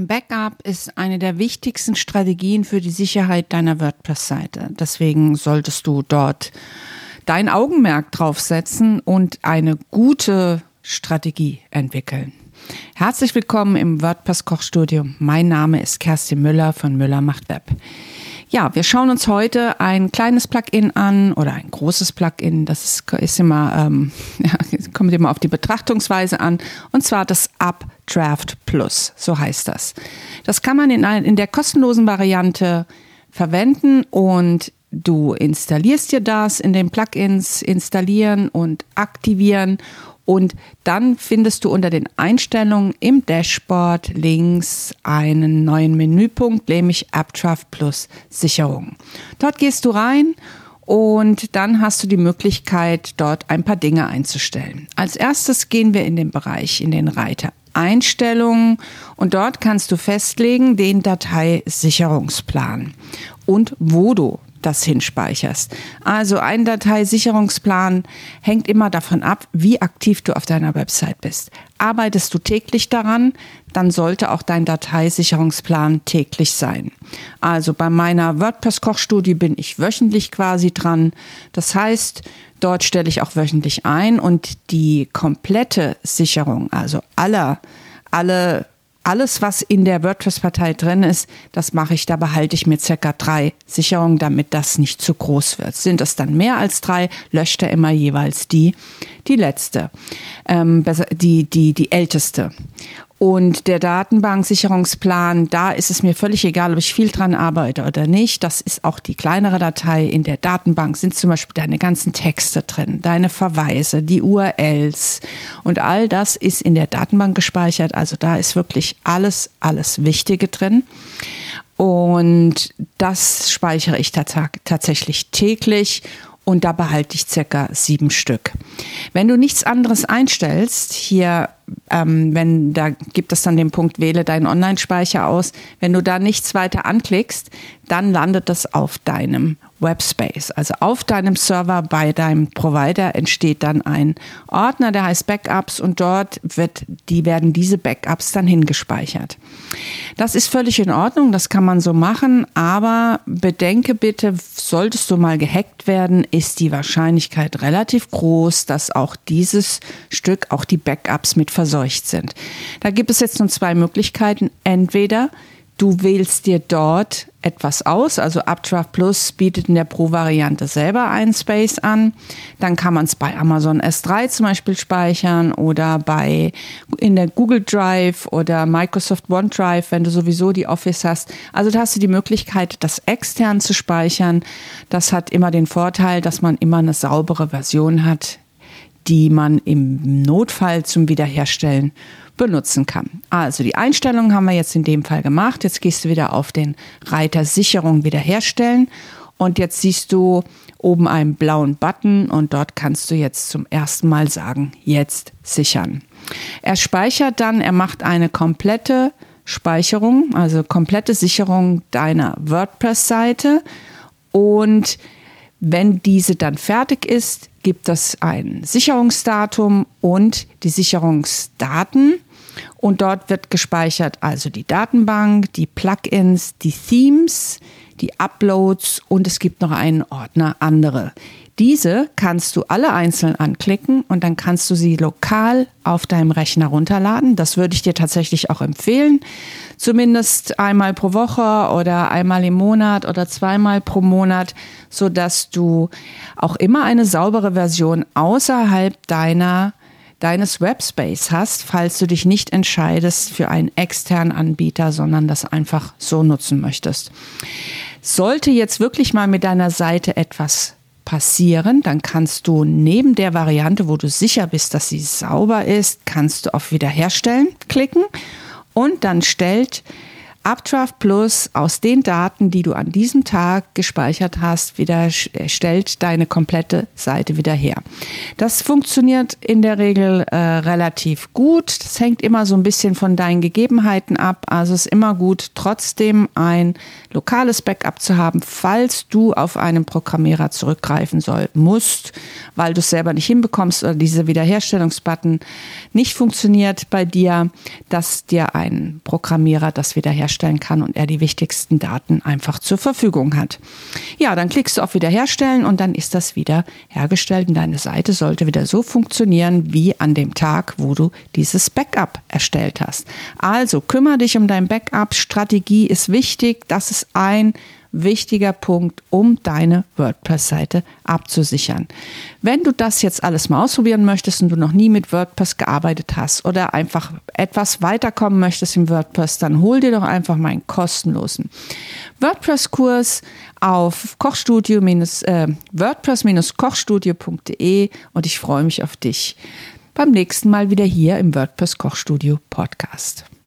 Ein Backup ist eine der wichtigsten Strategien für die Sicherheit deiner WordPress-Seite. Deswegen solltest du dort dein Augenmerk draufsetzen und eine gute Strategie entwickeln. Herzlich willkommen im WordPress Kochstudio. Mein Name ist Kerstin Müller von Müller macht Web. Ja, wir schauen uns heute ein kleines Plugin an oder ein großes Plugin. Das ist, ist immer, ähm, ja, kommt immer auf die Betrachtungsweise an. Und zwar das Updraft Plus, so heißt das. Das kann man in, ein, in der kostenlosen Variante verwenden und du installierst dir das in den Plugins, installieren und aktivieren und dann findest du unter den Einstellungen im Dashboard links einen neuen Menüpunkt, nämlich Updraft Plus Sicherung. Dort gehst du rein und dann hast du die Möglichkeit, dort ein paar Dinge einzustellen. Als erstes gehen wir in den Bereich, in den Reiter Einstellungen und dort kannst du festlegen den Dateisicherungsplan und wo du das hinspeicherst. Also ein Dateisicherungsplan hängt immer davon ab, wie aktiv du auf deiner Website bist. Arbeitest du täglich daran, dann sollte auch dein Dateisicherungsplan täglich sein. Also bei meiner WordPress-Kochstudie bin ich wöchentlich quasi dran. Das heißt, dort stelle ich auch wöchentlich ein und die komplette Sicherung, also aller, alle alles, was in der WordPress-Partei drin ist, das mache ich, da behalte ich mir circa drei Sicherungen, damit das nicht zu groß wird. Sind es dann mehr als drei, löscht er immer jeweils die, die letzte, ähm, besser, die, die, die älteste. Und der Datenbanksicherungsplan, da ist es mir völlig egal, ob ich viel dran arbeite oder nicht. Das ist auch die kleinere Datei. In der Datenbank sind zum Beispiel deine ganzen Texte drin, deine Verweise, die URLs und all das ist in der Datenbank gespeichert. Also da ist wirklich alles, alles Wichtige drin. Und das speichere ich tatsächlich täglich und da behalte ich circa sieben Stück. Wenn du nichts anderes einstellst, hier, ähm, wenn da gibt es dann den Punkt wähle deinen Online-Speicher aus, wenn du da nichts weiter anklickst, dann landet das auf deinem Webspace. Also auf deinem Server bei deinem Provider entsteht dann ein Ordner, der heißt Backups und dort wird, die werden diese Backups dann hingespeichert. Das ist völlig in Ordnung, das kann man so machen, aber bedenke bitte, solltest du mal gehackt werden, ist die Wahrscheinlichkeit relativ groß, dass auch dieses Stück, auch die Backups mit verseucht sind. Da gibt es jetzt nur zwei Möglichkeiten. Entweder Du wählst dir dort etwas aus, also Updraft Plus bietet in der Pro-Variante selber einen Space an. Dann kann man es bei Amazon S3 zum Beispiel speichern oder bei in der Google Drive oder Microsoft OneDrive, wenn du sowieso die Office hast. Also da hast du die Möglichkeit, das extern zu speichern. Das hat immer den Vorteil, dass man immer eine saubere Version hat, die man im Notfall zum Wiederherstellen benutzen kann. Also die Einstellungen haben wir jetzt in dem Fall gemacht. Jetzt gehst du wieder auf den Reiter Sicherung wiederherstellen und jetzt siehst du oben einen blauen Button und dort kannst du jetzt zum ersten Mal sagen, jetzt sichern. Er speichert dann, er macht eine komplette Speicherung, also komplette Sicherung deiner WordPress-Seite und wenn diese dann fertig ist, gibt es ein Sicherungsdatum und die Sicherungsdaten. Und dort wird gespeichert also die Datenbank, die Plugins, die Themes, die Uploads und es gibt noch einen Ordner andere. Diese kannst du alle einzeln anklicken und dann kannst du sie lokal auf deinem Rechner runterladen. Das würde ich dir tatsächlich auch empfehlen. Zumindest einmal pro Woche oder einmal im Monat oder zweimal pro Monat, so dass du auch immer eine saubere Version außerhalb deiner deines Webspace hast, falls du dich nicht entscheidest für einen externen Anbieter, sondern das einfach so nutzen möchtest. Sollte jetzt wirklich mal mit deiner Seite etwas passieren, dann kannst du neben der Variante, wo du sicher bist, dass sie sauber ist, kannst du auf Wiederherstellen klicken und dann stellt Updraft Plus aus den Daten, die du an diesem Tag gespeichert hast, wieder stellt deine komplette Seite wieder her. Das funktioniert in der Regel äh, relativ gut. Das hängt immer so ein bisschen von deinen Gegebenheiten ab. Also es ist immer gut, trotzdem ein lokales Backup zu haben, falls du auf einen Programmierer zurückgreifen soll, musst, weil du es selber nicht hinbekommst oder diese Wiederherstellungsbutton nicht funktioniert bei dir, dass dir ein Programmierer das wiederherstellen kann und er die wichtigsten Daten einfach zur Verfügung hat. Ja, dann klickst du auf Wiederherstellen und dann ist das wieder hergestellt und deine Seite sollte wieder so funktionieren wie an dem Tag, wo du dieses Backup erstellt hast. Also kümmere dich um dein Backup. Strategie ist wichtig. Das ist ein wichtiger Punkt, um deine WordPress-Seite abzusichern. Wenn du das jetzt alles mal ausprobieren möchtest und du noch nie mit WordPress gearbeitet hast oder einfach etwas weiterkommen möchtest im WordPress, dann hol dir doch einfach meinen kostenlosen WordPress-Kurs auf kochstudio äh, WordPress-kochstudio.de und ich freue mich auf dich beim nächsten Mal wieder hier im WordPress Kochstudio Podcast.